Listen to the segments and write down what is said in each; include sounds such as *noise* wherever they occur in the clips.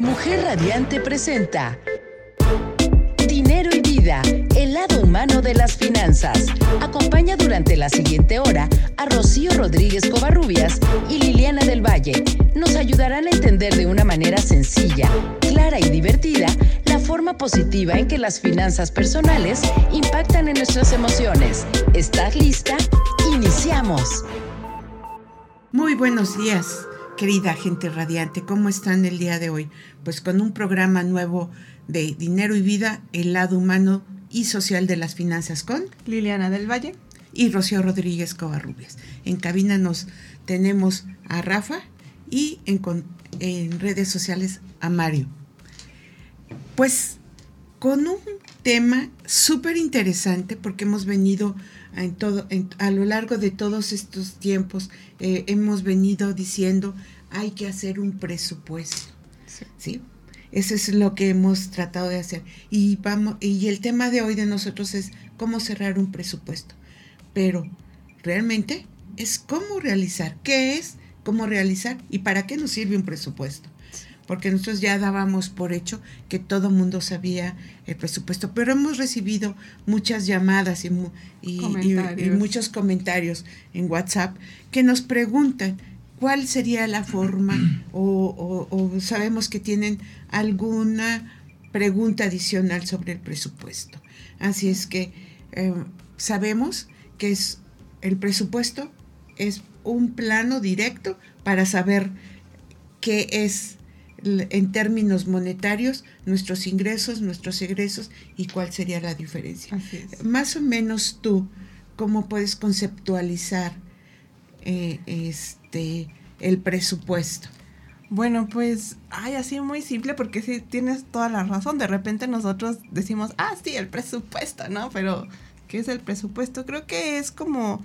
Mujer Radiante presenta Dinero y Vida, el lado humano de las finanzas. Acompaña durante la siguiente hora a Rocío Rodríguez Covarrubias y Liliana del Valle. Nos ayudarán a entender de una manera sencilla, clara y divertida la forma positiva en que las finanzas personales impactan en nuestras emociones. ¿Estás lista? Iniciamos. Muy buenos días, querida gente radiante. ¿Cómo están el día de hoy? Pues con un programa nuevo de Dinero y Vida, el lado humano y social de las finanzas con Liliana del Valle y Rocío Rodríguez Covarrubias. En cabina nos tenemos a Rafa y en, en redes sociales a Mario. Pues con un tema súper interesante porque hemos venido en todo, a lo largo de todos estos tiempos eh, hemos venido diciendo hay que hacer un presupuesto. Sí. Eso es lo que hemos tratado de hacer. Y, vamos, y el tema de hoy de nosotros es cómo cerrar un presupuesto. Pero realmente es cómo realizar, qué es, cómo realizar y para qué nos sirve un presupuesto porque nosotros ya dábamos por hecho que todo mundo sabía el presupuesto, pero hemos recibido muchas llamadas y, muchos comentarios en WhatsApp que nos preguntan cuál sería la forma o, sabemos que tienen alguna pregunta adicional sobre el presupuesto. Así es que eh, sabemos que es el presupuesto es un plano directo para saber qué es en términos monetarios nuestros ingresos, nuestros egresos y cuál sería la diferencia. Más o menos tú, ¿cómo puedes conceptualizar eh, este el presupuesto? Bueno, pues, ay, así muy simple porque sí tienes toda la razón. De repente nosotros decimos, ah, sí, el presupuesto, ¿no? Pero, ¿qué es el presupuesto? Creo que es como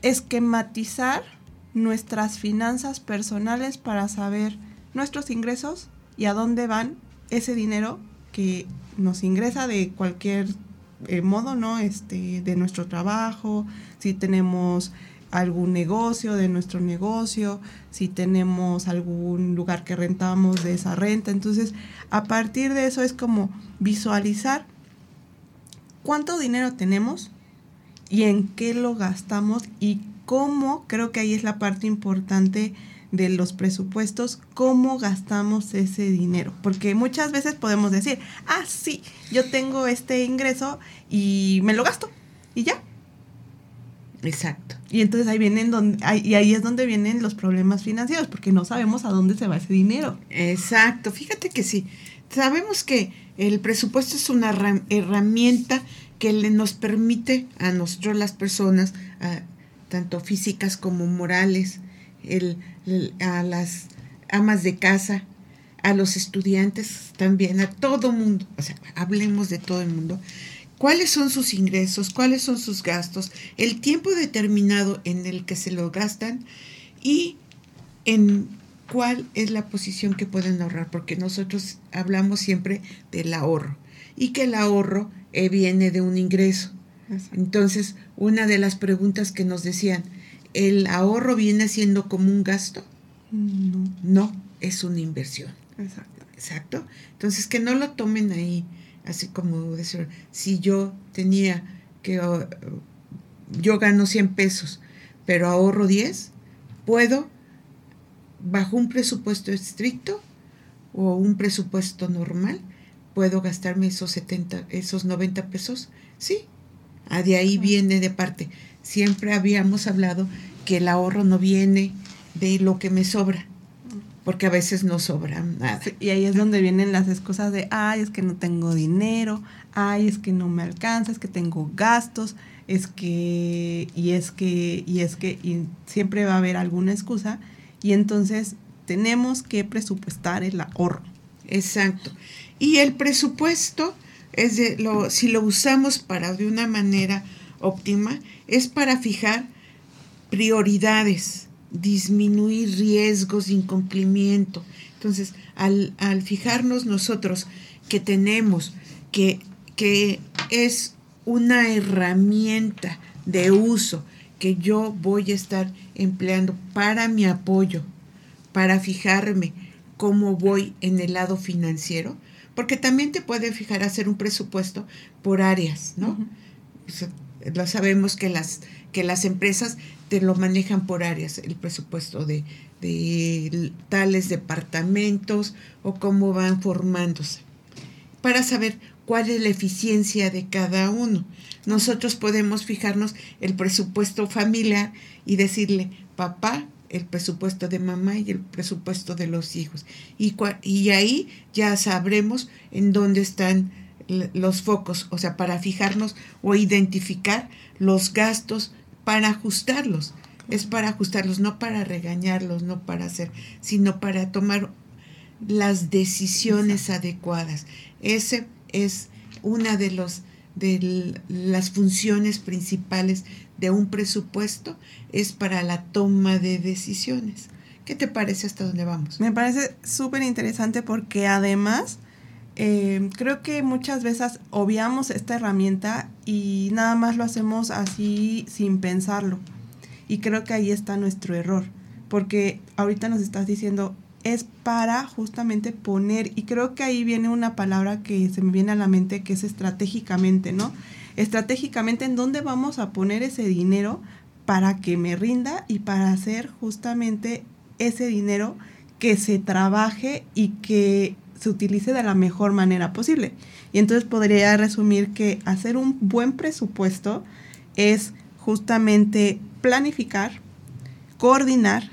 esquematizar nuestras finanzas personales para saber nuestros ingresos y a dónde van ese dinero que nos ingresa de cualquier eh, modo, ¿no? Este, de nuestro trabajo, si tenemos algún negocio de nuestro negocio, si tenemos algún lugar que rentamos de esa renta. Entonces, a partir de eso es como visualizar cuánto dinero tenemos y en qué lo gastamos y cómo, creo que ahí es la parte importante de los presupuestos, cómo gastamos ese dinero. Porque muchas veces podemos decir, ah, sí, yo tengo este ingreso y me lo gasto y ya. Exacto. Y entonces ahí vienen donde, y ahí es donde vienen los problemas financieros, porque no sabemos a dónde se va ese dinero. Exacto. Fíjate que sí. Sabemos que el presupuesto es una herramienta que le nos permite a nosotros las personas, tanto físicas como morales, el a las amas de casa, a los estudiantes también, a todo mundo, o sea, hablemos de todo el mundo, cuáles son sus ingresos, cuáles son sus gastos, el tiempo determinado en el que se lo gastan y en cuál es la posición que pueden ahorrar, porque nosotros hablamos siempre del ahorro y que el ahorro eh, viene de un ingreso. Entonces, una de las preguntas que nos decían, ¿el ahorro viene siendo como un gasto? No. No, es una inversión. Exacto. Exacto. Entonces, que no lo tomen ahí, así como decir, si yo tenía que, uh, yo gano 100 pesos, pero ahorro 10, puedo, bajo un presupuesto estricto o un presupuesto normal, puedo gastarme esos 70, esos 90 pesos. Sí, a de ahí viene de parte. Siempre habíamos hablado que el ahorro no viene de lo que me sobra, porque a veces no sobra nada. y ahí es donde vienen las excusas de, ay, es que no tengo dinero, ay, es que no me alcanza, es que tengo gastos, es que, y es que, y es que, y siempre va a haber alguna excusa, y entonces tenemos que presupuestar el ahorro. Exacto. Y el presupuesto es de lo, si lo usamos para de una manera óptima es para fijar prioridades, disminuir riesgos de incumplimiento. Entonces, al, fijarnos nosotros que tenemos, que, que es una herramienta de uso que yo voy a estar empleando para mi apoyo, para fijarme cómo voy en el lado financiero, porque también te puede fijar hacer un presupuesto por áreas, ¿no? lo sabemos que las, que las empresas te lo manejan por áreas, el presupuesto de, de tales departamentos o cómo van formándose, para saber cuál es la eficiencia de cada uno. Nosotros podemos fijarnos el presupuesto familiar y decirle, papá, el presupuesto de mamá y el presupuesto de los hijos. Y, y ahí ya sabremos en dónde están los focos, o sea, para fijarnos o identificar los gastos para ajustarlos. Es para ajustarlos, no para regañarlos, no para hacer, sino para tomar las decisiones adecuadas. Ese es una de los de las funciones principales de un presupuesto es para la toma de decisiones. ¿Qué te parece hasta dónde vamos? Me parece súper interesante porque además eh, creo que muchas veces obviamos esta herramienta y nada más lo hacemos así sin pensarlo. Y creo que ahí está nuestro error, porque ahorita nos estás diciendo, es para justamente poner, y creo que ahí viene una palabra que se me viene a la mente, que es estratégicamente, ¿no? Estratégicamente, ¿en dónde vamos a poner ese dinero para que me rinda y para hacer justamente ese dinero que se trabaje y que se utilice de la mejor manera posible? Y entonces podría resumir que hacer un buen presupuesto es justamente planificar, coordinar,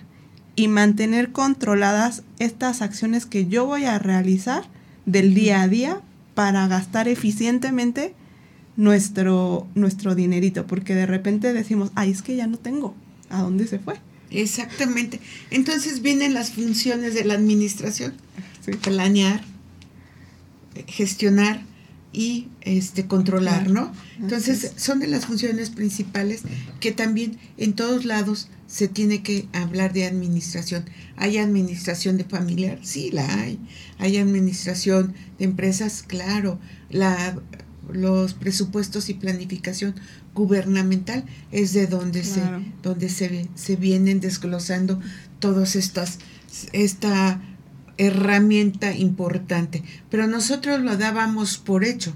y mantener controladas estas acciones que yo voy a realizar del día a día para gastar eficientemente nuestro, nuestro dinerito, porque de repente decimos, ay, es que ya no tengo, ¿a dónde se fue? Exactamente. Entonces vienen las funciones de la administración, planear, gestionar y este controlar, ¿no? Entonces son de las funciones principales que también en todos lados se tiene que hablar de administración. ¿Hay administración de familiar? Sí, la hay. ¿Hay administración de empresas? Claro. La, los presupuestos y planificación gubernamental es de donde se donde se, se vienen desglosando todas estas esta herramienta importante pero nosotros lo dábamos por hecho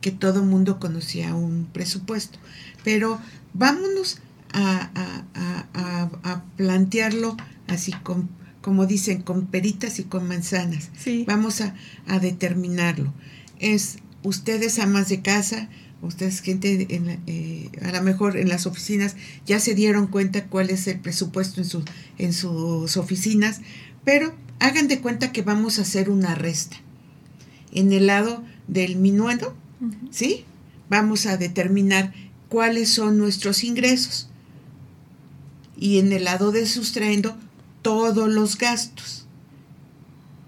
que todo mundo conocía un presupuesto pero vámonos a, plantearlo así con, como dicen, con peritas y con manzanas. Vamos a, determinarlo. Es ustedes amas de casa, ustedes gente, eh, a lo mejor en las oficinas ya se dieron cuenta cuál es el presupuesto en, su, en sus oficinas, pero hagan de cuenta que vamos a hacer una resta. En el lado del minuendo, ¿sí? Vamos a determinar cuáles son nuestros ingresos y en el lado de sustrayendo todos los gastos.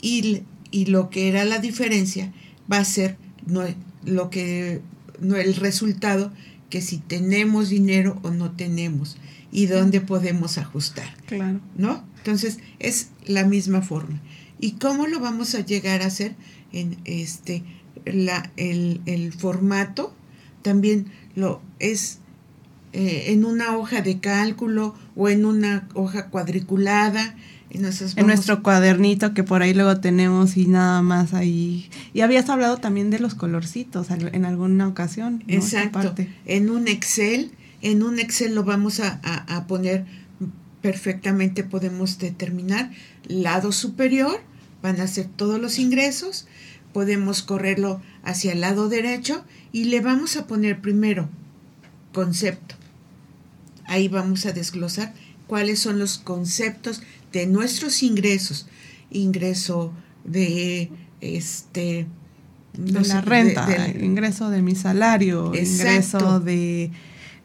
Y, lo que era la diferencia va a ser no, lo que no el resultado que si tenemos dinero o no tenemos y dónde podemos ajustar. Claro. ¿No? Entonces, es la misma forma. ¿Y cómo lo vamos a llegar a hacer? En este la, el, el formato también lo es eh, en una hoja de cálculo o en una hoja cuadriculada. en nuestro cuadernito que por ahí luego tenemos y nada más ahí. Y habías hablado también de los colorcitos en alguna ocasión. Exacto. En un Excel, en un Excel lo vamos a, a poner perfectamente, podemos determinar lado superior, van a ser todos los ingresos, podemos correrlo hacia el lado derecho y le vamos a poner primero concepto ahí vamos a desglosar cuáles son los conceptos de nuestros ingresos. Ingreso de este de la renta, ingreso de mi salario, ingreso de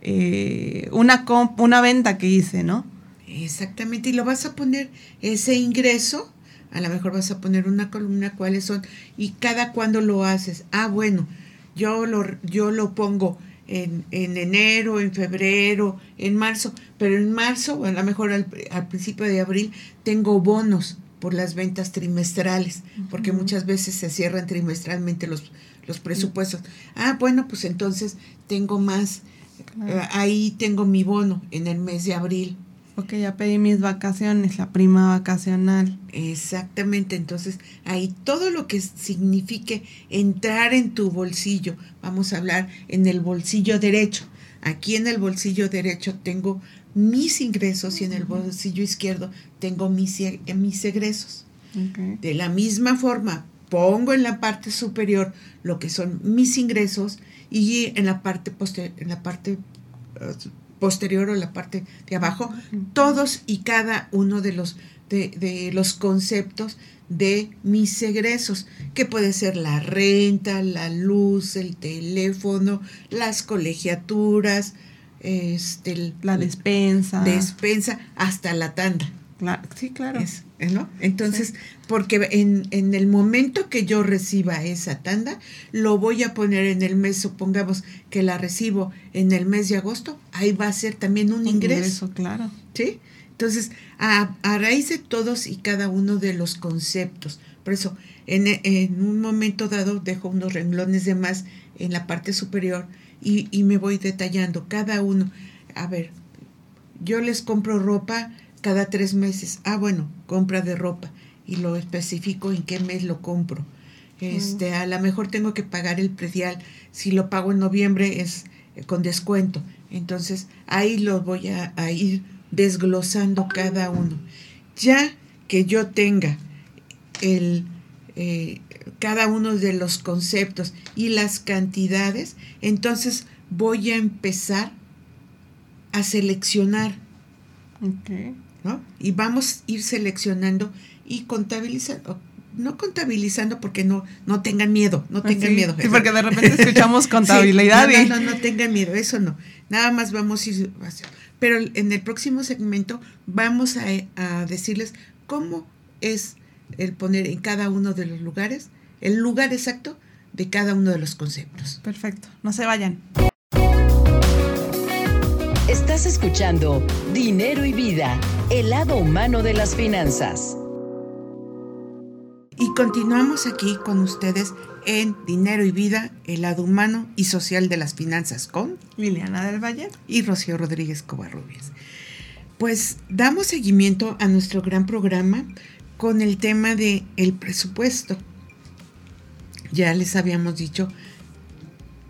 eh, una, una venta que hice, ¿no? Exactamente, y lo vas a poner ese ingreso, a lo mejor vas a poner una columna cuáles son y cada cuando lo haces. Ah, bueno, yo lo, yo lo pongo en, en, enero, en febrero, en marzo, pero en marzo, o a lo mejor al, principio de abril, tengo bonos por las ventas trimestrales, porque muchas veces se cierran trimestralmente los, los presupuestos. Ah, bueno, pues entonces tengo más, eh, ahí tengo mi bono en el mes de abril, Ok, ya pedí mis vacaciones, la prima vacacional. Exactamente, entonces ahí todo lo que signifique entrar en tu bolsillo, vamos a hablar en el bolsillo derecho. Aquí en el bolsillo derecho tengo mis ingresos y en el bolsillo izquierdo tengo mis, e, mis egresos. De la misma forma, pongo en la parte superior lo que son mis ingresos y en la parte, en la parte eh, posterior o la parte de abajo, todos y cada uno de los, de, los conceptos de mis egresos, que puede ser la renta, la luz, el teléfono, las colegiaturas, este, la despensa. Despensa, hasta la tanda. sí, claro. ¿No? Entonces, porque en, en, el momento que yo reciba esa tanda, lo voy a poner en el mes, supongamos que la recibo en el mes de agosto, ahí va a ser también un, ingreso. claro. ¿Sí? Entonces, a, raíz de todos y cada uno de los conceptos, por eso, en, en un momento dado dejo unos renglones de más en la parte superior y, y me voy detallando cada uno. A ver, yo les compro ropa cada tres meses. Ah, bueno, compra de ropa y lo especifico en qué mes lo compro. Este, a lo mejor tengo que pagar el predial. Si lo pago en noviembre es eh, con descuento. Entonces ahí lo voy a, ir desglosando cada uno. Ya que yo tenga el, eh, cada uno de los conceptos y las cantidades, entonces voy a empezar a seleccionar. Okay. Y vamos a ir seleccionando y contabilizando. No contabilizando porque no, no tengan miedo, no ah, tengan miedo. Sí, porque de repente escuchamos *laughs* *laughs* contabilidad. no, no, no, tengan miedo, eso no. Nada más vamos a ir. Pero en el próximo segmento vamos a, a decirles cómo es el poner en cada uno de los lugares el lugar exacto de cada uno de los conceptos. Perfecto, no se vayan. Estás escuchando Dinero y Vida, el lado humano de las finanzas. Y continuamos aquí con ustedes en Dinero y Vida, el lado humano y social de las finanzas con Liliana del Valle y Rocío Rodríguez Covarrubias. Pues damos seguimiento a nuestro gran programa con el tema de el presupuesto. Ya les habíamos dicho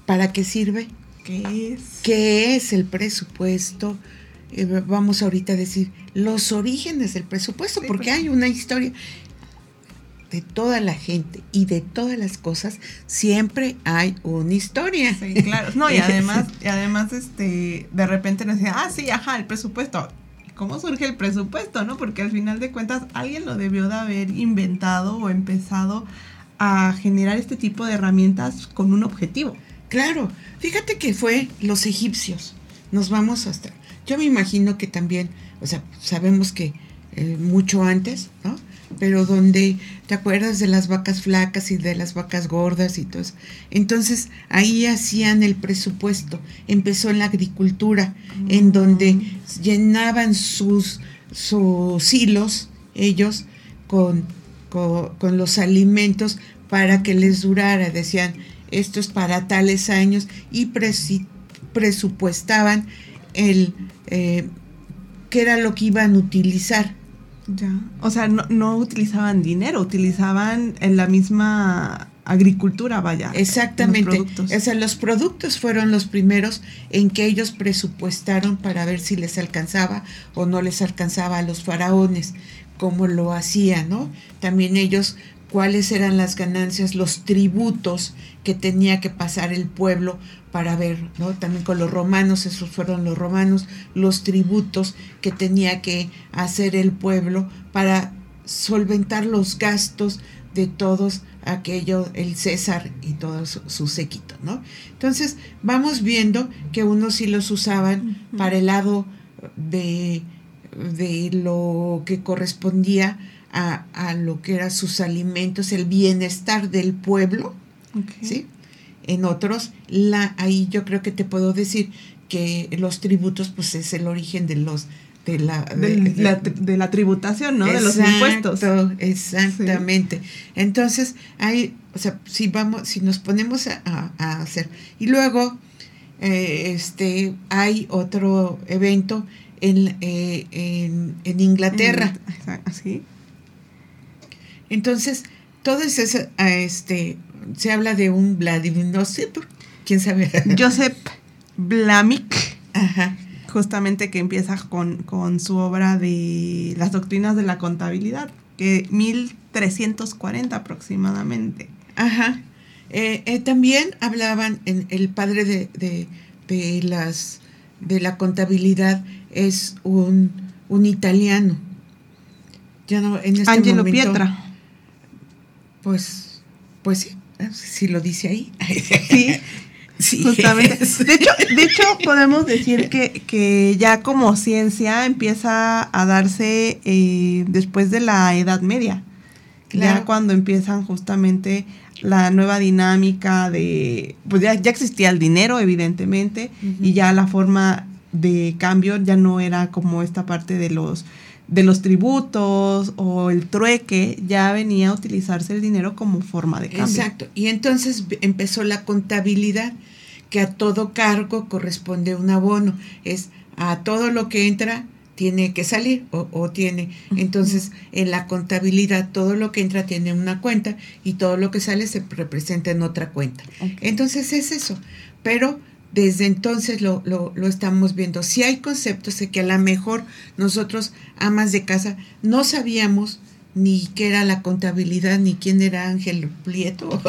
para qué sirve ¿Qué es? ¿Qué es el presupuesto? Eh, vamos ahorita a decir los orígenes del presupuesto, porque hay una historia de toda la gente y de todas las cosas, siempre hay una historia. Sí, claro. No, y *laughs* además, y además este, de repente nos decía, ah, sí, ajá, el presupuesto. ¿Cómo surge el presupuesto, no? Porque al final de cuentas alguien lo debió de haber inventado o empezado a generar este tipo de herramientas con un objetivo. Claro, fíjate que fue los egipcios. Nos vamos hasta. Yo me imagino que también, o sea, sabemos que eh, mucho antes, ¿no? Pero donde, ¿te acuerdas de las vacas flacas y de las vacas gordas y todo eso? Entonces ahí hacían el presupuesto. Empezó en la agricultura, en donde mm. llenaban sus, sus hilos, ellos, con, con, con los alimentos para que les durara. Decían, esto es para tales años y presupuestaban el eh, qué era lo que iban a utilizar. Ya. O sea, no, utilizaban dinero, utilizaban en la misma agricultura, vaya. Exactamente. O sea, los productos fueron los primeros en que ellos presupuestaron para ver si les alcanzaba o no les alcanzaba a los faraones, como lo hacían, ¿no? También ellos cuáles eran las ganancias, los tributos que tenía que pasar el pueblo para ver, ¿no? También con los romanos, esos fueron los romanos, los tributos que tenía que hacer el pueblo para solventar los gastos de todos aquello, el César y todo su, séquito, ¿no? Entonces, vamos viendo que unos sí los usaban para el lado de, de lo que correspondía a, lo que eran sus alimentos, el bienestar del pueblo, ¿sí? En otros, la, ahí yo creo que te puedo decir que los tributos, pues es el origen de los de la, de, la, tributación, ¿no? de los impuestos. Exactamente. Entonces, hay, o sea, si vamos, si nos ponemos a, hacer. Y luego, eh, este, hay otro evento en, eh, en, en Inglaterra. Así. Entonces, todo eso, este, se habla de un Vladimir, no sé, quién sabe. *laughs* Joseph Blamik. Ajá. Justamente que empieza con, con su obra de las doctrinas de la contabilidad, que 1340 aproximadamente. Ajá. Eh, eh, también hablaban, en el padre de, de, de, las, de la contabilidad es un, un italiano. Ya no, en este Angelo Pietra. Pues, pues sí, si lo dice ahí. *laughs* Sí, justamente. De hecho, de hecho, podemos decir que, que ya como ciencia empieza a darse eh, después de la Edad Media. Ya cuando empiezan justamente la nueva dinámica de, pues ya, ya existía el dinero, evidentemente, y ya la forma de cambio ya no era como esta parte de los de los tributos o el trueque, ya venía a utilizarse el dinero como forma de cambio. Exacto. Y entonces empezó la contabilidad, que a todo cargo corresponde un abono. Es a todo lo que entra tiene que salir o, tiene. Entonces, en la contabilidad, todo lo que entra tiene una cuenta y todo lo que sale se representa en otra cuenta. Entonces es eso. Pero desde entonces lo, lo, lo, estamos viendo. Si hay conceptos de que a lo mejor nosotros, amas de casa, no sabíamos ni qué era la contabilidad, ni quién era Ángel Prieto. *laughs*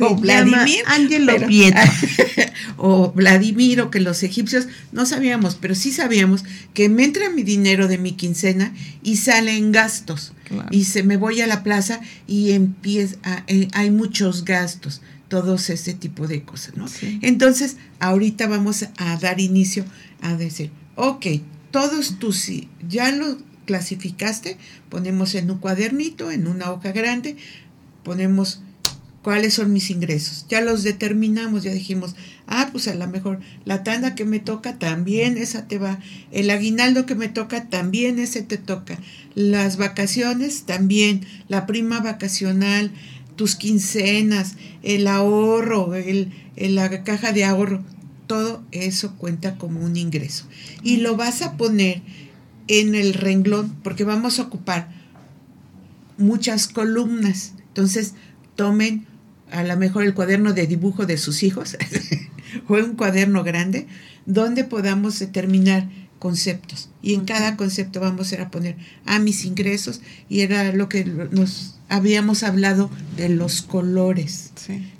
o Vladimir. Ángel Prieto. *laughs* o Vladimir, o que los egipcios, no sabíamos, pero sí sabíamos que me entra mi dinero de mi quincena y sale en gastos. Y se me voy a la plaza y empieza, eh, hay muchos gastos todos ese tipo de cosas, ¿no? Entonces, ahorita vamos a dar inicio a decir, ok, todos tus, ya lo clasificaste, ponemos en un cuadernito, en una hoja grande, ponemos cuáles son mis ingresos. Ya los determinamos, ya dijimos, ah, pues a lo mejor la tanda que me toca también esa te va, el aguinaldo que me toca también ese te toca, las vacaciones también, la prima vacacional, tus quincenas, el ahorro, el, la caja de ahorro, todo eso cuenta como un ingreso. Y lo vas a poner en el renglón porque vamos a ocupar muchas columnas. Entonces, tomen a lo mejor el cuaderno de dibujo de sus hijos *laughs* o un cuaderno grande donde podamos determinar conceptos. Y en cada concepto vamos a ir a poner a ah, mis ingresos y era lo que nos habíamos hablado de los colores.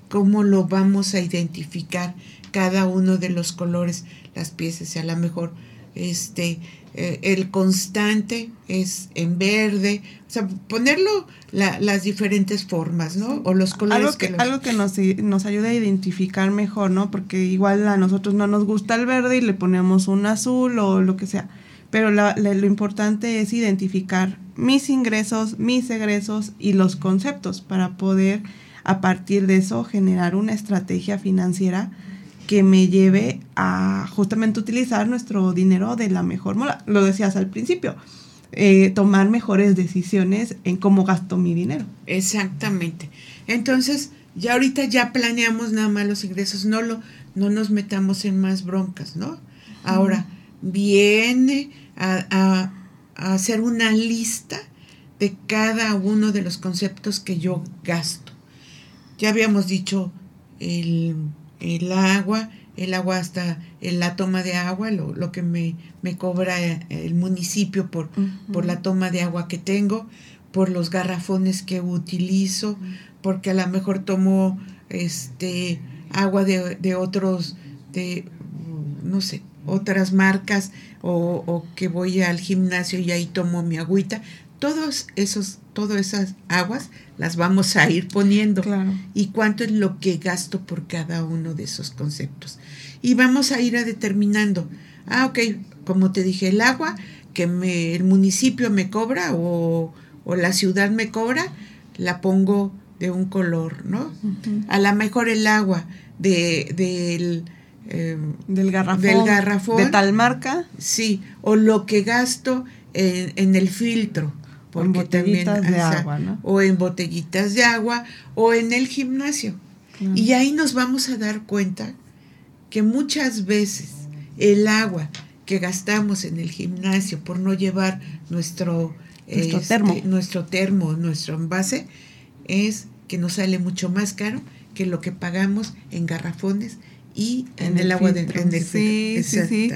Cómo lo vamos a identificar cada uno de los colores, las piezas, y a lo mejor este eh, el constante es en verde, o sea, ponerlo las diferentes formas, ¿no? O los colores. Algo que, algo que nos, nos ayuda a identificar mejor, ¿no? Porque igual a nosotros no nos gusta el verde y le ponemos un azul o lo que sea. Pero lo importante es identificar mis ingresos, mis egresos y los conceptos para poder a partir de eso generar una estrategia financiera que me lleve a justamente utilizar nuestro dinero de la mejor moda. Lo decías al principio, eh, tomar mejores decisiones en cómo gasto mi dinero. Exactamente. Entonces, ya ahorita ya planeamos nada más los ingresos, no, lo, no nos metamos en más broncas, ¿no? Ahora, viene a, hacer una lista de cada uno de los conceptos que yo gasto. Ya habíamos dicho el, agua, el agua hasta en la toma de agua, lo, lo que me, me, cobra el municipio por, por la toma de agua que tengo, por los garrafones que utilizo, porque a lo mejor tomo este agua de, de otros, de no sé, otras marcas o, que voy al gimnasio y ahí tomo mi agüita. Todos esos, todas esas aguas las vamos a ir poniendo. Y cuánto es lo que gasto por cada uno de esos conceptos. Y vamos a ir a determinando. Ah, ok, como te dije, el agua que me, el municipio me cobra o, la ciudad me cobra, la pongo de un color, ¿no? A lo mejor el agua de, del Em, del, garrafón, de tal marca. Sí, o lo que gasto en, el filtro. En botellitas de agua, ¿no? O en botellitas de agua o en el gimnasio. Y ahí nos vamos a dar cuenta que muchas veces el agua que gastamos en el gimnasio por no llevar nuestro, nuestro este, termo, nuestro termo, nuestro envase, es que nos sale mucho más caro que lo que pagamos en garrafones y en, el, agua de en el sí, sí, sí.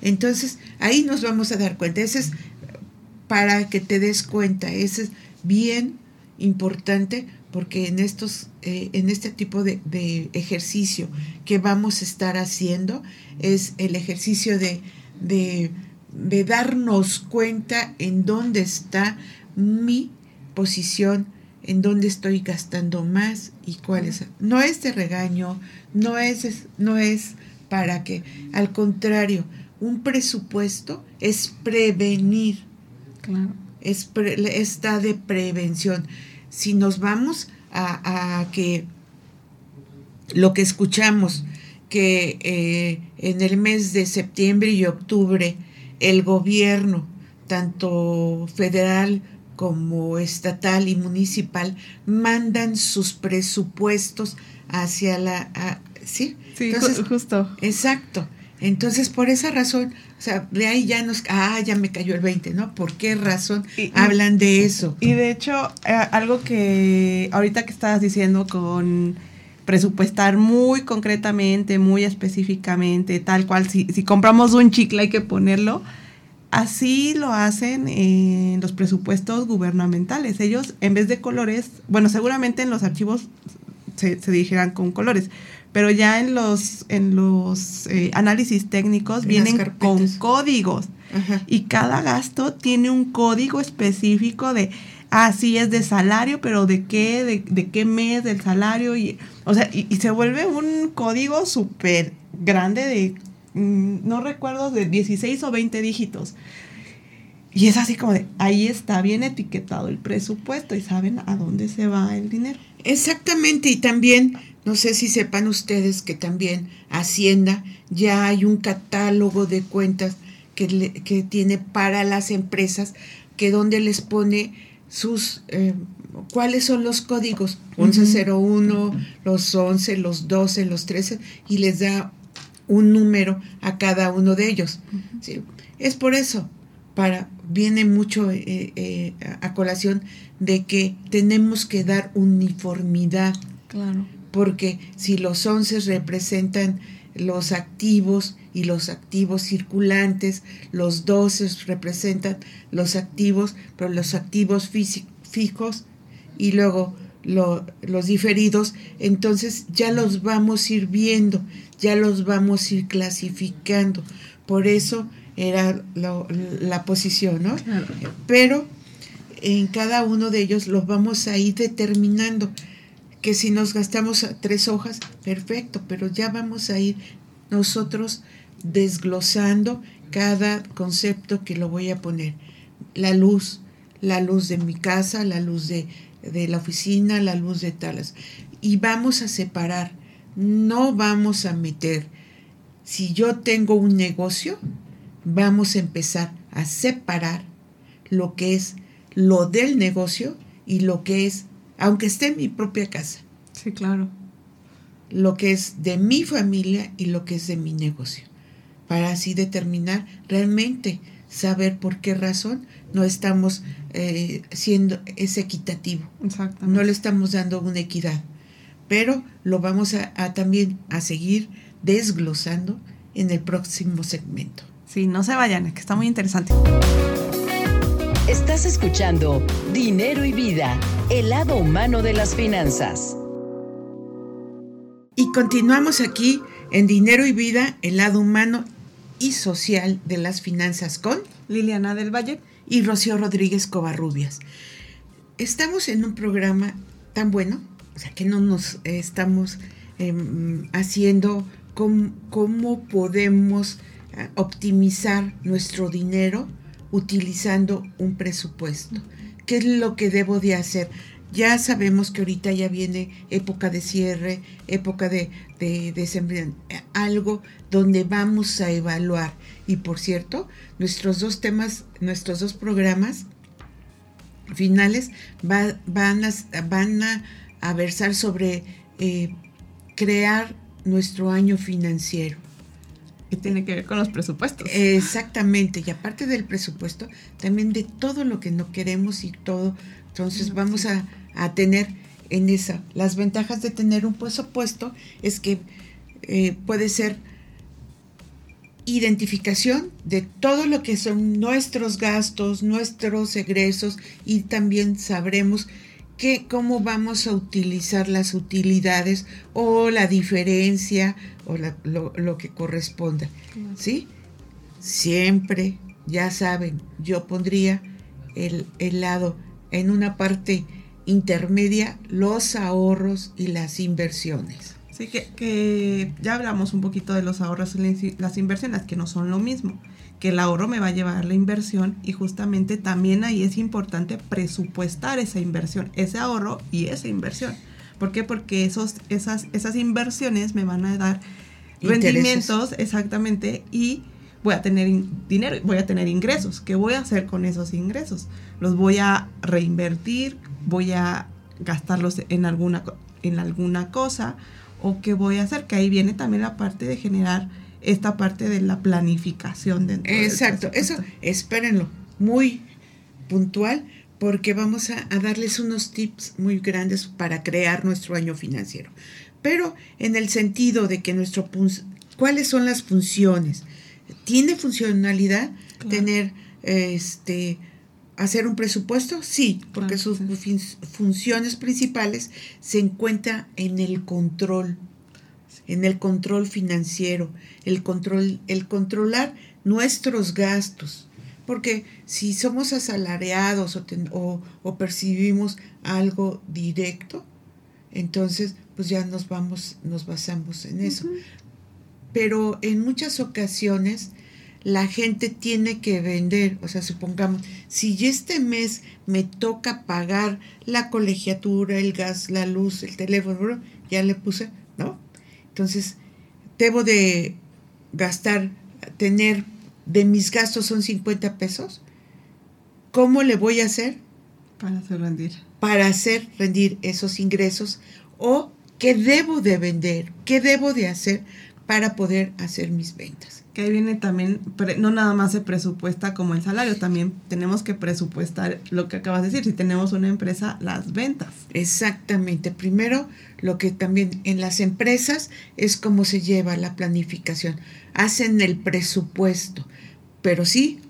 Entonces, ahí nos vamos a dar cuenta. Ese es para que te des cuenta, ese es bien importante porque en estos eh, en este tipo de, de, ejercicio que vamos a estar haciendo es el ejercicio de, de, de darnos cuenta en dónde está mi posición en dónde estoy gastando más y cuál es. No es de regaño, no es, no es para que, al contrario, un presupuesto es prevenir. Claro. Es está de prevención. Si nos vamos a, a que lo que escuchamos, que eh, en el mes de septiembre y octubre el gobierno, tanto federal como estatal y municipal mandan sus presupuestos hacia la... ¿Sí? Sí, justo. Exacto. Entonces, por esa razón, o sea, de ahí ya nos... Ah, ya me cayó el 20, ¿no? ¿Por qué razón hablan de eso? Y de hecho, eh, algo que ahorita que estabas diciendo con presupuestar muy concretamente, muy específicamente, tal cual, si, si compramos un chicle hay que ponerlo, Así lo hacen en los presupuestos gubernamentales. Ellos, en vez de colores, bueno, seguramente en los archivos se, dirigirán con colores, pero ya en los, en los eh, análisis técnicos vienen con códigos. Y cada gasto tiene un código específico de, ah, sí, es de salario, pero de qué, de, de qué mes del salario. Y, o sea, y, y se vuelve un código súper grande de Mm, no recuerdo, de 16 o 20 dígitos. Y es así como de, ahí está bien etiquetado el presupuesto y saben a dónde se va el dinero. Exactamente, y también, no sé si sepan ustedes que también Hacienda ya hay un catálogo de cuentas que, que tiene para las empresas, que donde les pone sus, eh, cuáles son los códigos, 1101, los 11, los 12, los 13, y les da un número a cada uno de ellos. Es por eso, para, viene mucho eh, eh, a colación de que tenemos que dar uniformidad. Claro. Porque si los once representan los activos y los activos circulantes, los doce representan los activos, pero los activos fijos y luego los diferidos, entonces ya los vamos a ir viendo ya los vamos a ir clasificando. Por eso era la posición, ¿no? Pero en cada uno de ellos los vamos a ir determinando. Que si nos gastamos tres hojas, perfecto, pero ya vamos a ir nosotros desglosando cada concepto que lo voy a poner. La luz, la luz de mi casa, la luz de, de la oficina, la luz de talas. Y vamos a separar no vamos a meter, si yo tengo un negocio, vamos a empezar a separar lo que es lo del negocio y lo que es, aunque esté en mi propia casa. Sí, claro. Lo que es de mi familia y lo que es de mi negocio. Para así determinar realmente, saber por qué razón no estamos eh, siendo, es equitativo. No le estamos dando una equidad pero lo vamos a, también a seguir desglosando en el próximo segmento. Sí, no se vayan, que está muy interesante. Estás escuchando Dinero y Vida, el lado humano de las finanzas. Y continuamos aquí en Dinero y Vida, el lado humano y social de las finanzas con Liliana del Valle y Rocío Rodríguez Covarrubias. Estamos en un programa tan bueno o sea, que no nos estamos em, haciendo, cómo, podemos eh, optimizar nuestro dinero utilizando un presupuesto. ¿Qué es lo que debo de hacer? Ya sabemos que ahorita ya viene época de cierre, época de, de, algo donde vamos a evaluar. Y por cierto, nuestros dos temas, nuestros dos programas finales van, a versar sobre eh, crear nuestro año financiero. Que tiene que ver con los presupuestos. Exactamente, y aparte del presupuesto, también de todo lo que no queremos y todo. Entonces vamos a, a tener en esa. Las ventajas de tener un presupuesto es que eh, puede ser identificación de todo lo que son nuestros gastos, nuestros egresos y también sabremos que, cómo vamos a utilizar las utilidades o la diferencia o lo, que corresponda. ¿Sí? Siempre, ya saben, yo pondría el, el lado en una parte intermedia los ahorros y las inversiones. Sí, que, ya hablamos un poquito de los ahorros y las inversiones, que no son lo mismo, que el ahorro me va a llevar la inversión y justamente también ahí es importante presupuestar esa inversión, ese ahorro y esa inversión. ¿Por qué? Porque esos, esas, esas inversiones me van a dar rendimientos, exactamente, y voy a tener dinero, voy a tener ingresos. ¿Qué voy a hacer con esos ingresos? Los voy a reinvertir, voy a gastarlos en alguna, en alguna cosa o qué voy a hacer, que ahí viene también la parte de generar esta parte de la planificación dentro Exacto, eso espérenlo, muy puntual porque vamos a, darles unos tips muy grandes para crear nuestro año financiero. Pero en el sentido de que nuestro cuáles son las funciones. ¿Tiene funcionalidad tener este hacer un presupuesto? Sí, porque sus funciones principales se encuentran en el control, en el control financiero, el control, el controlar nuestros gastos. Porque si somos asalariados o, o, percibimos algo directo, entonces pues ya nos vamos, nos basamos en eso. Pero en muchas ocasiones la gente tiene que vender. O sea, supongamos, si este mes me toca pagar la colegiatura, el gas, la luz, el teléfono, ya le puse, ¿no? Entonces, debo de gastar, tener de mis gastos son 50 pesos. ¿Cómo le voy a hacer? Para hacer rendir. Para hacer rendir esos ingresos o qué debo de vender, qué debo de hacer para poder hacer mis ventas que ahí viene también, no nada más se presupuesta como el salario, también tenemos que presupuestar lo que acabas de decir, si tenemos una empresa, las ventas. Exactamente, primero lo que también en las empresas es cómo se lleva la planificación, hacen el presupuesto, pero sí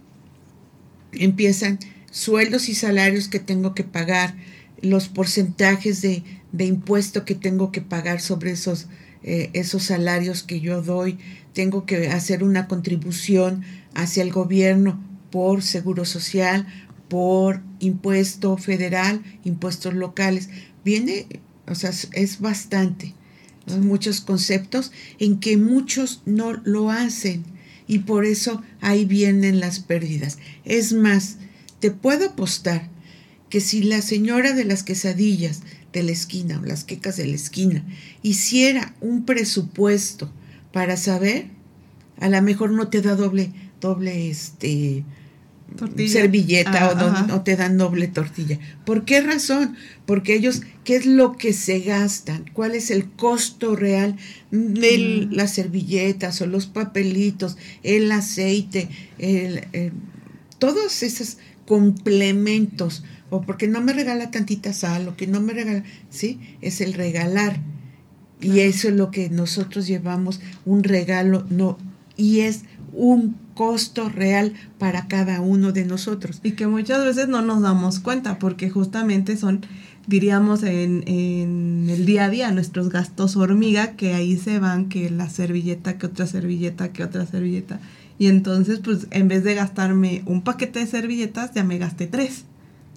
empiezan sueldos y salarios que tengo que pagar, los porcentajes de, de impuesto que tengo que pagar sobre esos, eh, esos salarios que yo doy, tengo que hacer una contribución hacia el gobierno por seguro social, por impuesto federal, impuestos locales. Viene, o sea, es bastante. Muchos conceptos en que muchos no lo hacen y por eso ahí vienen las pérdidas. Es más, te puedo apostar que si la señora de las quesadillas de la esquina o las quecas de la esquina hiciera un presupuesto para saber, a lo mejor no te da doble, doble este servilleta o no, te dan doble tortilla. ¿Por qué razón? Porque ellos, ¿qué es lo que se gastan? ¿Cuál es el costo real de mm. las servilletas o los papelitos, el aceite, el, todos esos complementos? O porque no me regala tantita sal, o que no me regala, ¿sí? Es el regalar. Y eso es lo que nosotros llevamos, un regalo, no, y es un costo real para cada uno de nosotros. Y que muchas veces no nos damos cuenta, porque justamente son, diríamos, en, en el día a día, nuestros gastos hormiga, que ahí se van, que la servilleta, que otra servilleta, que otra servilleta. Y entonces, pues, en vez de gastarme un paquete de servilletas, ya me gasté tres.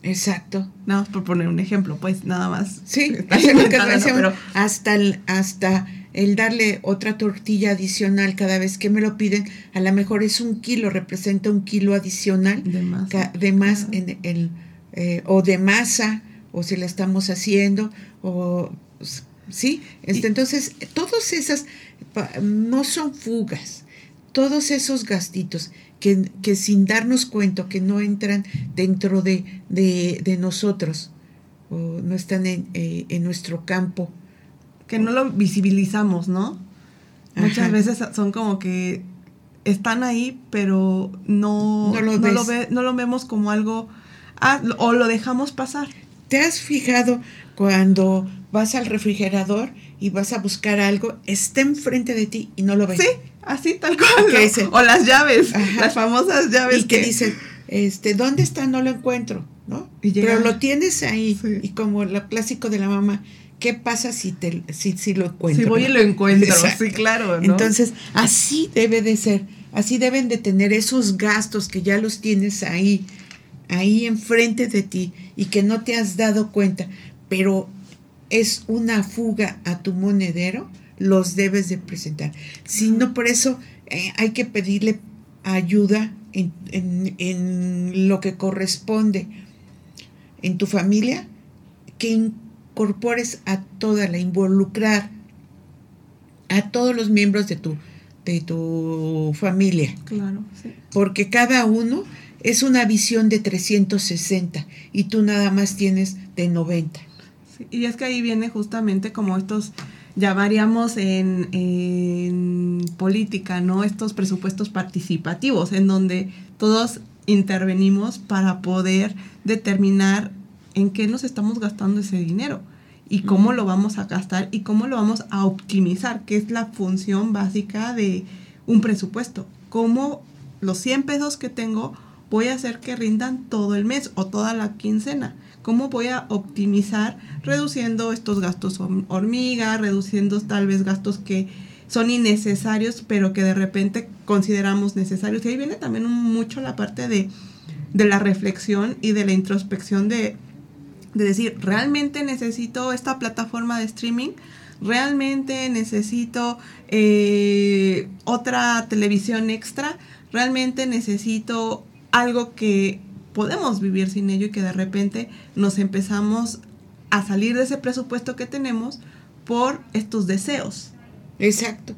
Exacto. Nada más por poner un ejemplo, pues nada más. Sí, *laughs* pero hasta el, hasta el darle otra tortilla adicional cada vez que me lo piden, a lo mejor es un kilo, representa un kilo adicional de más, en el, eh, o de masa, o si la estamos haciendo, o sí. Este, entonces, todas esas no son fugas, todos esos gastitos que, sin darnos cuenta, que no entran dentro de, de, nosotros, o no están en, eh, en, nuestro campo. Que no lo visibilizamos, ¿no? Muchas veces son como que están ahí, pero no, No lo no lo, ves. ve- no lo vemos como algo, ah, o lo dejamos pasar. ¿Te has fijado cuando vas al refrigerador y vas a buscar algo, está enfrente de ti y no lo ves? Sí, así tal cual. O las llaves, Ajá. las famosas llaves y que dices, este, ¿dónde está? No lo encuentro, ¿no? Y Pero lo tienes ahí. Sí. Y como lo clásico de la mamá, ¿qué pasa si te si, si lo encuentro? Si voy y lo encuentro, Exacto. sí, claro, ¿no? Entonces, así debe de ser. Así deben de tener esos gastos que ya los tienes ahí, ahí enfrente de ti y que no te has dado cuenta, pero es una fuga a tu monedero, los debes de presentar. Si no, por eso eh, hay que pedirle ayuda en, en- en lo que corresponde en tu familia, que incorpores a toda la, involucrar a todos los miembros de tu, de tu familia, Claro, sí. porque cada uno es una visión de 360 y tú nada más tienes de 90. Sí, Y es que ahí viene justamente como estos, llamaríamos en, en política, ¿no? Estos presupuestos participativos, en donde todos intervenimos para poder determinar en qué nos estamos gastando ese dinero y cómo lo vamos a gastar y cómo lo vamos a optimizar, que es la función básica de un presupuesto. Cómo los 100 pesos que tengo voy a hacer que rindan todo el mes o toda la quincena. ¿Cómo voy a optimizar reduciendo estos gastos hor- hormiga, reduciendo tal vez gastos que son innecesarios, pero que de repente consideramos necesarios? Y ahí viene también mucho la parte de, de la reflexión y de la introspección de, de decir, ¿realmente necesito esta plataforma de streaming? ¿Realmente necesito eh, otra televisión extra? ¿Realmente necesito algo que podemos vivir sin ello y que de repente nos empezamos a salir de ese presupuesto que tenemos por estos deseos? Exacto,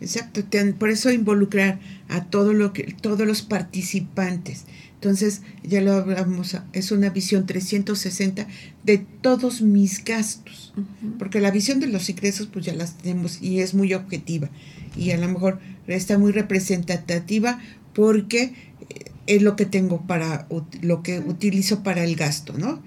exacto. Por eso involucrar a todo lo que, todos los participantes. Entonces, ya lo hablamos, es una visión 360 de todos mis gastos. Porque la visión de los ingresos, pues ya las tenemos y es muy objetiva. Y a lo mejor está muy representativa porque eh, es lo que tengo para, lo que utilizo para el gasto, ¿no?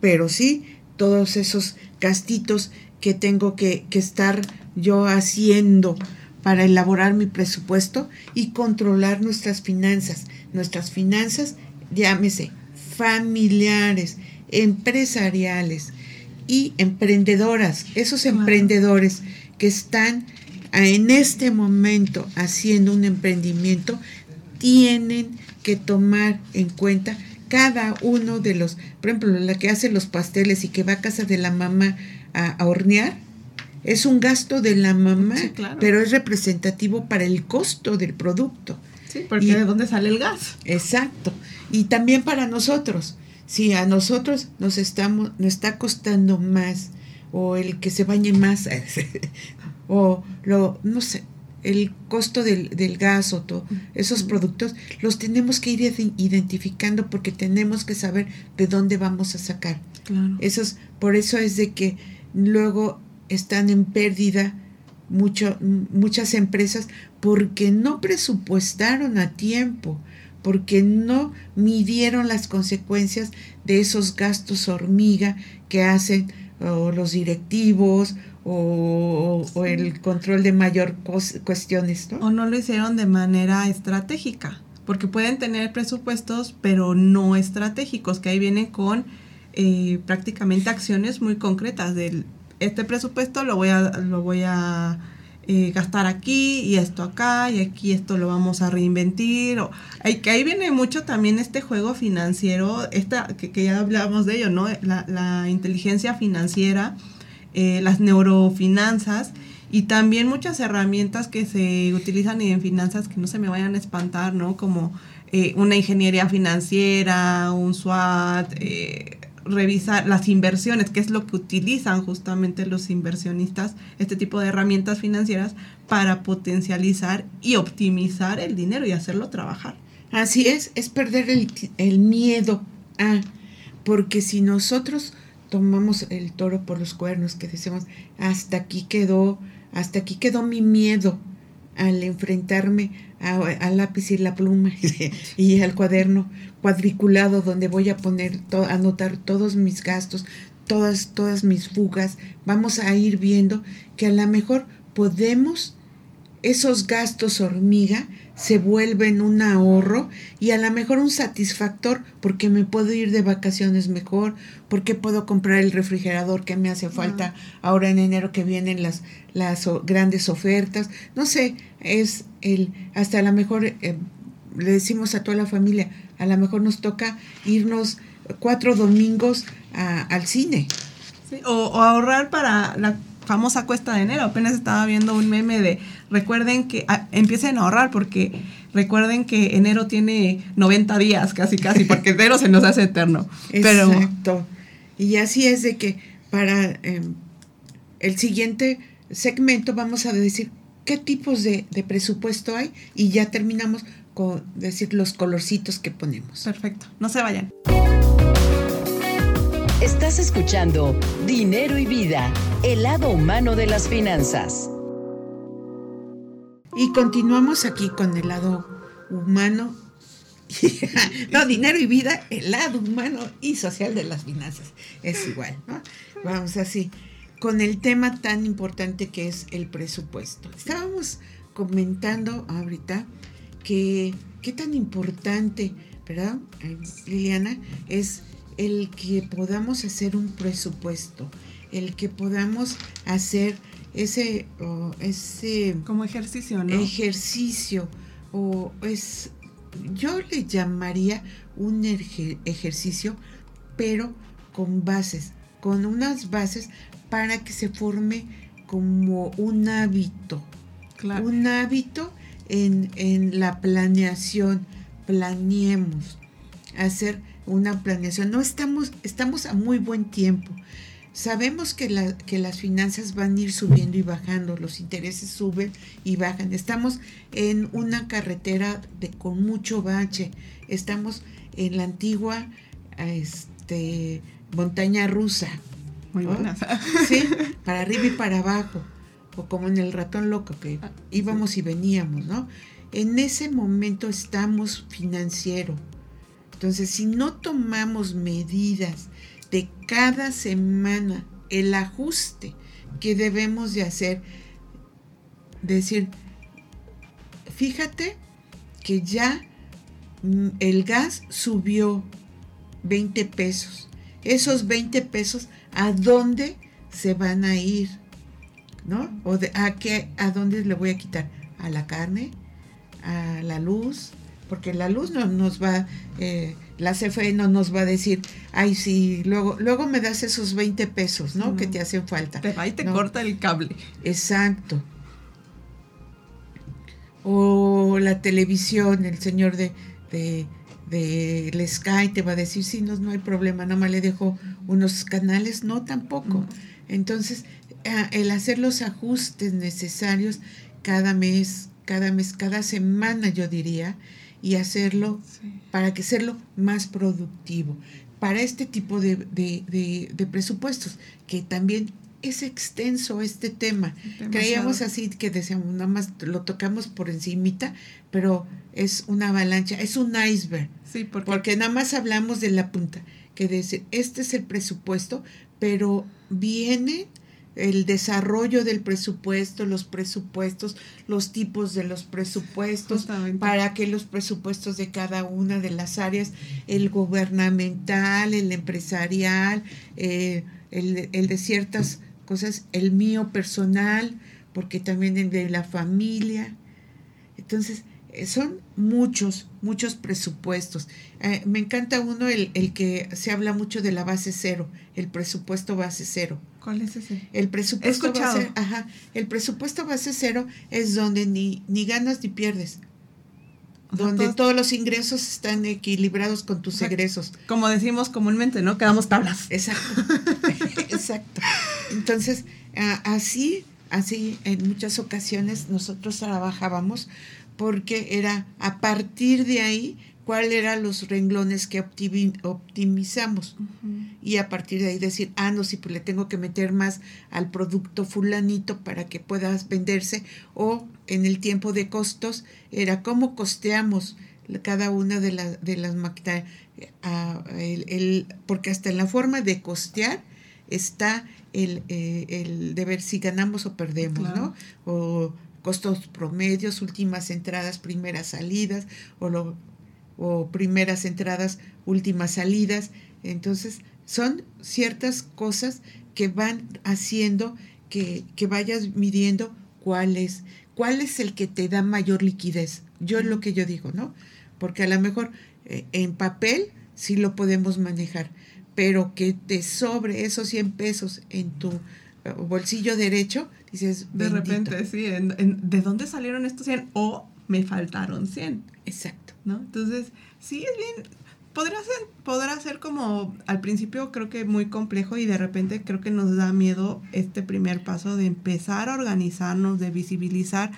Pero sí, todos esos gastitos que tengo que, que estar yo haciendo para elaborar mi presupuesto y controlar nuestras finanzas. Nuestras finanzas, llámese, familiares, empresariales y emprendedoras, esos emprendedores que están en este momento haciendo un emprendimiento, tienen que tomar en cuenta cada uno de los, por ejemplo, la que hace los pasteles y que va a casa de la mamá a, a hornear, es un gasto de la mamá, Sí, claro. pero es representativo para el costo del producto. Sí, porque Y- ¿de dónde sale el gas? Exacto. Y también para nosotros. Si a nosotros nos estamos, nos está costando más, o el que se bañe más, *laughs* o lo, no sé, el costo del, del gas o todo, esos productos, los tenemos que ir ide- identificando porque tenemos que saber de dónde vamos a sacar. Claro. Esos, por eso es de que luego están en pérdida mucho, muchas empresas porque no presupuestaron a tiempo, porque no midieron las consecuencias de esos gastos hormiga que hacen o los directivos o, o el control de mayor cuestiones, ¿no? O no lo hicieron de manera estratégica, porque pueden tener presupuestos, pero no estratégicos, que ahí vienen con eh, prácticamente acciones muy concretas del este presupuesto lo voy a lo voy a eh, gastar aquí y esto acá y aquí esto lo vamos a reinventir o que ahí viene mucho también este juego financiero esta que, ya hablábamos de ello no la, inteligencia financiera eh, las neurofinanzas y también muchas herramientas que se utilizan en finanzas que no se me vayan a espantar, ¿no? Como eh, una ingeniería financiera, un SWAT, eh, revisar las inversiones, que es lo que utilizan justamente los inversionistas, este tipo de herramientas financieras para potencializar y optimizar el dinero y hacerlo trabajar. Así es, es perder el, el miedo a, porque si nosotros tomamos el toro por los cuernos, que decimos, hasta aquí quedó, hasta aquí quedó mi miedo, al enfrentarme al lápiz y la pluma y al cuaderno cuadriculado donde voy a poner, anotar todos mis gastos, todas, todas mis fugas, vamos a ir viendo que a lo mejor podemos esos gastos hormiga se vuelven un ahorro y a lo mejor un satisfactor porque me puedo ir de vacaciones mejor, porque puedo comprar el refrigerador que me hace falta ahora en enero que vienen las, las grandes ofertas. No sé, es el, hasta a lo mejor eh, le decimos a toda la familia, a lo mejor nos toca irnos cuatro domingos al cine. o, o ahorrar para la famosa cuesta de enero. Apenas estaba viendo un meme de recuerden que ah, empiecen a ahorrar porque recuerden que enero tiene 90 días casi casi *laughs* porque enero se nos hace eterno. Exacto. Y así es de que para em, el siguiente segmento vamos a decir qué tipos de, de presupuesto hay y ya terminamos con decir los colorcitos que ponemos. Perfecto. No se vayan. Estás escuchando Dinero y Vida, el lado humano de las finanzas. Y continuamos aquí con el lado humano. *laughs* no, dinero y vida, el lado humano y social de las finanzas. Es igual, ¿no? Vamos así, con el tema tan importante que es el presupuesto. Estábamos comentando ahorita que qué tan importante, ¿verdad, Liliana? Es el que podamos hacer un presupuesto, el que podamos hacer ese, ese como ejercicio, ¿no? Ejercicio o es yo le llamaría un ejercicio, pero con bases, con unas bases para que se forme como un hábito, un hábito en, en la planeación, planeemos. Hacer una planeación. No estamos, estamos a muy buen tiempo. Sabemos que, la, que las finanzas van a ir subiendo y bajando, los intereses suben y bajan. Estamos en una carretera de, con mucho bache. Estamos en la antigua este, montaña rusa. Muy buena. *laughs* Sí, *laughs* para arriba y para abajo. O como en el ratón loco, que ah, íbamos y veníamos, ¿no? En ese momento estamos financiero entonces, si no tomamos medidas de cada semana, el ajuste que debemos de hacer, decir, fíjate que ya mm, el gas subió 20 pesos. Esos 20 pesos, ¿a dónde se van a ir? ¿No? ¿O a, qué, a dónde le voy a quitar? ¿A la carne? ¿A la luz? Porque la luz no nos va, eh, la CFE no nos va a decir, ay, sí, luego, luego me das esos 20 pesos, ¿no? Que te hacen falta. Va y te corta el cable. Exacto. O la televisión, el señor de, de, de Sky te va a decir, sí, no, no hay problema, nada más le dejo unos canales, no, tampoco. Entonces, el hacer los ajustes necesarios cada mes, cada mes, cada semana, yo diría, y hacerlo para que hacerlo más productivo. Para este tipo de, presupuestos, que también es extenso este tema. Creíamos así que decíamos, nada más lo tocamos por encimita, pero es una avalancha, es un iceberg. Sí, porque, porque nada más hablamos de la punta, que dice, este es el presupuesto, pero viene el desarrollo del presupuesto, los presupuestos, los tipos de los presupuestos, para que los presupuestos de cada una de las áreas, el gubernamental, el empresarial, eh, el, el, de ciertas cosas, el mío personal, porque también el de la familia. Entonces, eh, son muchos, muchos presupuestos. Eh, me encanta uno, el, el que se habla mucho de la base cero, el presupuesto base cero ¿Cuál es ese? El presupuesto base, ajá, el presupuesto base cero es donde ni, ni ganas ni pierdes. donde todos los ingresos están equilibrados con tus egresos. Como decimos comúnmente, ¿no? Quedamos tablas. Exacto. *laughs* Exacto. Entonces, así, así en muchas ocasiones nosotros trabajábamos porque era a partir de ahí cuáles eran los renglones que optimizamos. Y a partir de ahí decir, ah, no, sí, pues le tengo que meter más al producto fulanito para que puedas venderse. O en el tiempo de costos, era cómo costeamos cada una de, de las máquinas. el, porque hasta en la forma de costear está el, eh, el de ver si ganamos o perdemos, ¿no? O costos promedios, últimas entradas, primeras salidas, o lo o primeras entradas, últimas salidas. Entonces, son ciertas cosas que van haciendo que, vayas midiendo cuál es, cuál es el que te da mayor liquidez. Yo es lo que yo digo, ¿no? Porque a lo mejor eh, en papel sí lo podemos manejar, pero que te sobre esos 100 pesos en tu eh, bolsillo derecho, dices, de repente, sí, ¿de dónde salieron estos 100? O me faltaron 100. Exacto. ¿no? Entonces, sí es bien, podrá ser, podrá ser como al principio creo que muy complejo y de repente creo que nos da miedo este primer paso de empezar a organizarnos, de visibilizar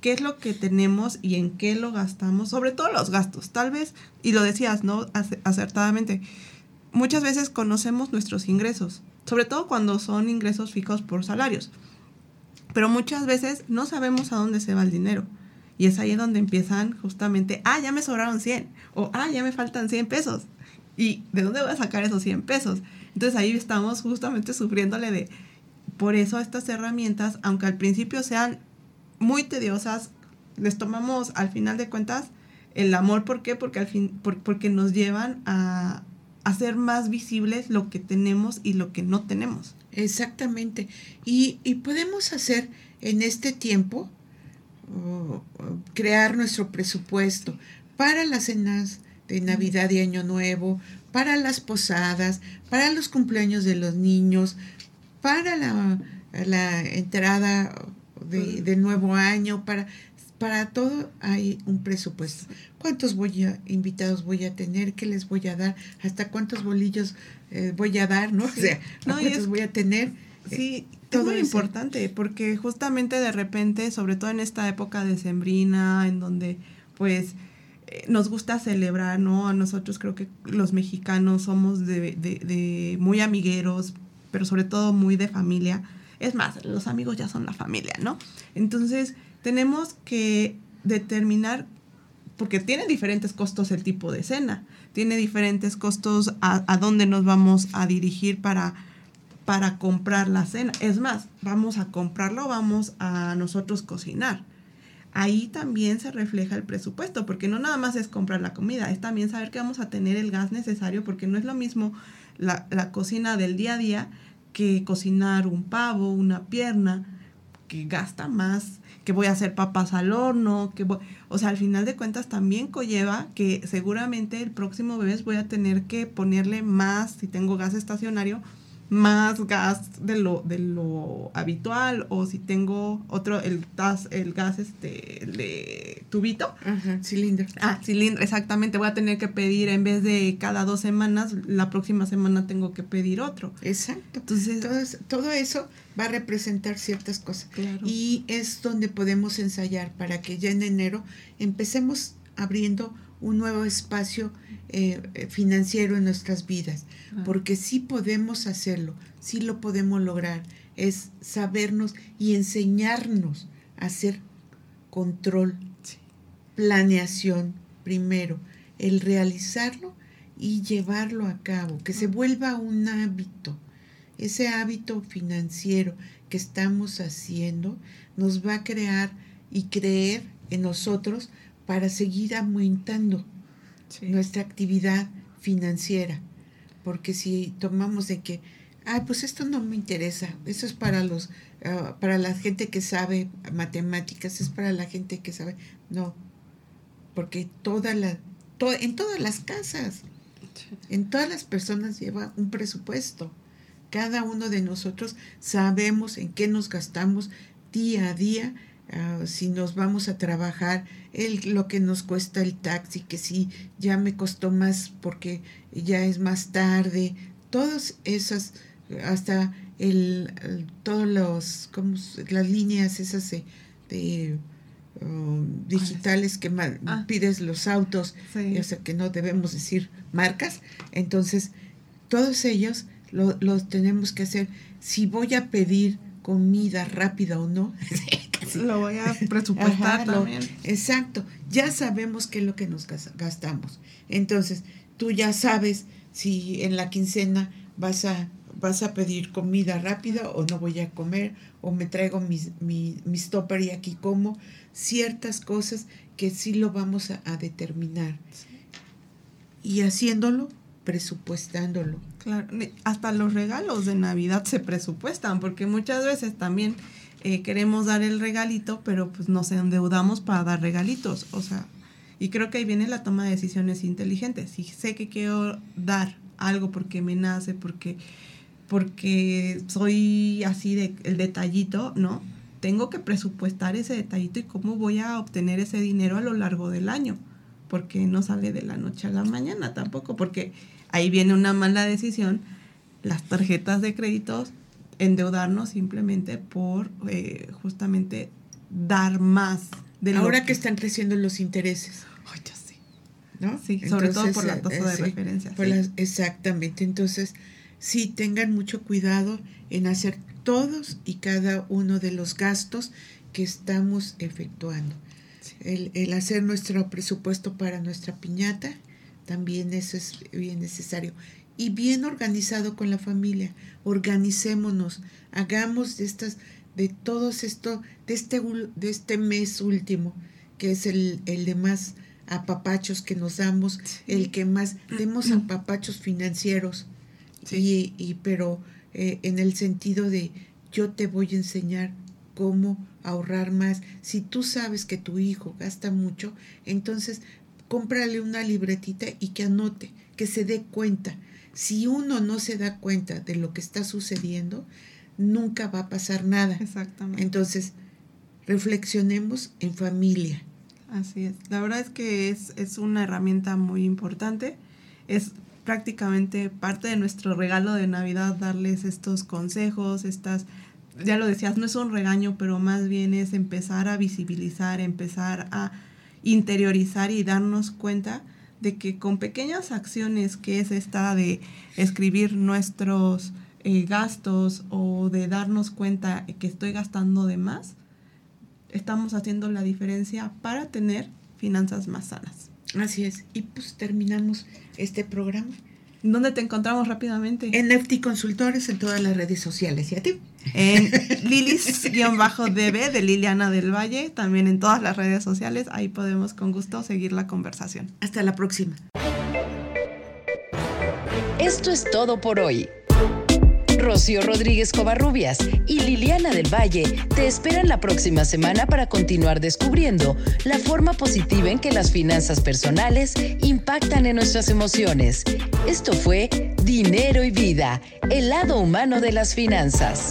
qué es lo que tenemos y en qué lo gastamos, sobre todo los gastos, tal vez, y lo decías, ¿no? Acertadamente, muchas veces conocemos nuestros ingresos, sobre todo cuando son ingresos fijos por salarios, pero muchas veces no sabemos a dónde se va el dinero. Y es ahí donde empiezan justamente, ah, ya me sobraron 100 o ah, ya me faltan 100 pesos. ¿Y de dónde voy a sacar esos 100 pesos? Entonces ahí estamos justamente sufriéndole de, por eso estas herramientas, aunque al principio sean muy tediosas, les tomamos al final de cuentas el amor, ¿por qué? Porque, al fin, porque nos llevan a hacer más visibles lo que tenemos y lo que no tenemos. Exactamente. Y, y podemos hacer en este tiempo, crear nuestro presupuesto para las cenas de Navidad y Año Nuevo, para las posadas, para los cumpleaños de los niños, para la, la entrada de, nuevo año, para, para todo hay un presupuesto. ¿Cuántos voy a, invitados voy a tener? ¿Qué les voy a dar? ¿Hasta cuántos bolillos eh, voy a dar? ¿no? O sea, ¿cuántos voy a tener? Sí, es muy importante porque justamente de repente, sobre todo en esta época de sembrina, en donde pues eh, nos gusta celebrar, ¿no? A nosotros creo que los mexicanos somos de, de, muy amigueros, pero sobre todo muy de familia. Es más, los amigos ya son la familia, ¿no? Entonces, tenemos que determinar, porque tiene diferentes costos el tipo de cena, tiene diferentes costos a, a dónde nos vamos a dirigir para para comprar la cena. Es más, vamos a comprarlo, vamos a nosotros cocinar. Ahí también se refleja el presupuesto, porque no nada más es comprar la comida, es también saber que vamos a tener el gas necesario, porque no es lo mismo la, cocina del día a día que cocinar un pavo, una pierna, que gasta más, que voy a hacer papas al horno, que o sea, al final de cuentas también conlleva que seguramente el próximo bebé voy a tener que ponerle más, si tengo gas estacionario, más gas de lo, de lo habitual o si tengo otro, el gas, el gas este, de tubito. Ajá, cilindro. Ah, cilindro, exactamente. Voy a tener que pedir en vez de cada dos semanas, la próxima semana tengo que pedir otro. Exacto. Entonces, todo, eso va a representar ciertas cosas. Y es donde podemos ensayar para que ya en enero empecemos abriendo un nuevo espacio eh, eh, financiero en nuestras vidas, ah. porque sí podemos hacerlo, sí lo podemos lograr, es sabernos y enseñarnos a hacer control, planeación primero, el realizarlo y llevarlo a cabo, que se ah. vuelva un hábito. Ese hábito financiero que estamos haciendo nos va a crear y creer en nosotros para seguir aumentando nuestra actividad financiera. Porque si tomamos de que, ah, pues esto no me interesa, eso es para los, ah, para la gente que sabe matemáticas, es para la gente que sabe, no, porque toda la, en todas las casas, en todas las personas lleva un presupuesto. Cada uno de nosotros sabemos en qué nos gastamos día a día Ah, si nos vamos a trabajar, el, lo que nos cuesta el taxi, que si ya me costó más porque ya es más tarde, todas esas, hasta el, todos los, como las líneas esas de, um, digitales que Ah. pides los autos, Sí. o sea que no debemos decir marcas. Entonces, todos ellos lo- los tenemos que hacer. Si voy a pedir comida rápida o no, *laughs* Lo voy a *laughs* presupuestar Ajá, lo- también. exacto, ya sabemos qué es lo que nos gas- gastamos. Entonces, tú ya sabes si en la quincena vas a vas a pedir comida rápida o no voy a comer o me traigo mis, mi, mis topper y aquí como ciertas cosas que sí lo vamos a, a determinar. Y haciéndolo, presupuestándolo. Claro, hasta los regalos de Navidad se presupuestan, porque muchas veces también eh, queremos dar el regalito, pero pues nos endeudamos para dar regalitos, o sea, y creo que ahí viene la toma de decisiones inteligentes. Si sé que quiero dar algo porque me nace, porque, porque soy así de el detallito, ¿no? Tengo que presupuestar ese detallito y cómo voy a obtener ese dinero a lo largo del año, porque no sale de la noche a la mañana tampoco, porque ahí viene una mala decisión, las tarjetas de créditos, endeudarnos simplemente por eh, justamente dar más de Ahora que están creciendo los intereses. Ay, ya sé. ¿no? Sí, sobre todo por la Entonces, tasa de sí, referencia, por sí. las- exactamente. Entonces, sí, tengan mucho cuidado en hacer todos y cada uno de los gastos que estamos efectuando. El, el hacer nuestro presupuesto para nuestra piñata, también eso es bien necesario. Y bien organizado con la familia. Organicémonos, hagamos de estas, de todos esto, de este, de este mes último, que es el, el de más apapachos que nos damos, el que más demos apapachos financieros. Y, y pero eh, en el sentido de yo te voy a enseñar cómo ahorrar más. Si tú sabes que tu hijo gasta mucho, entonces cómprale una libretita y que anote, que se dé cuenta. Si uno no se da cuenta de lo que está sucediendo, nunca va a pasar nada. Exactamente. Entonces, reflexionemos en familia. Así es. La verdad es que es, es una herramienta muy importante. Es prácticamente parte de nuestro regalo de Navidad darles estos consejos, estas, ya lo decías, no es un regaño, pero más bien es empezar a visibilizar, empezar a interiorizar y darnos cuenta de que con pequeñas acciones que es esta de escribir nuestros eh, gastos o de darnos cuenta que estoy gastando de más, estamos haciendo la diferencia para tener finanzas más sanas. Así es. Y pues terminamos este programa. ¿Dónde te encontramos rápidamente? En FT Consultores en todas las redes sociales. ¿Y a ti? En *laughs* Lilis-DB de Liliana del Valle, también en todas las redes sociales. Ahí podemos con gusto seguir la conversación. Hasta la próxima. Esto es todo por hoy. Rocío Rodríguez Covarrubias y Liliana del Valle te esperan la próxima semana para continuar descubriendo la forma positiva en que las finanzas personales impactan en nuestras emociones. Esto fue Dinero y Vida, el lado humano de las finanzas.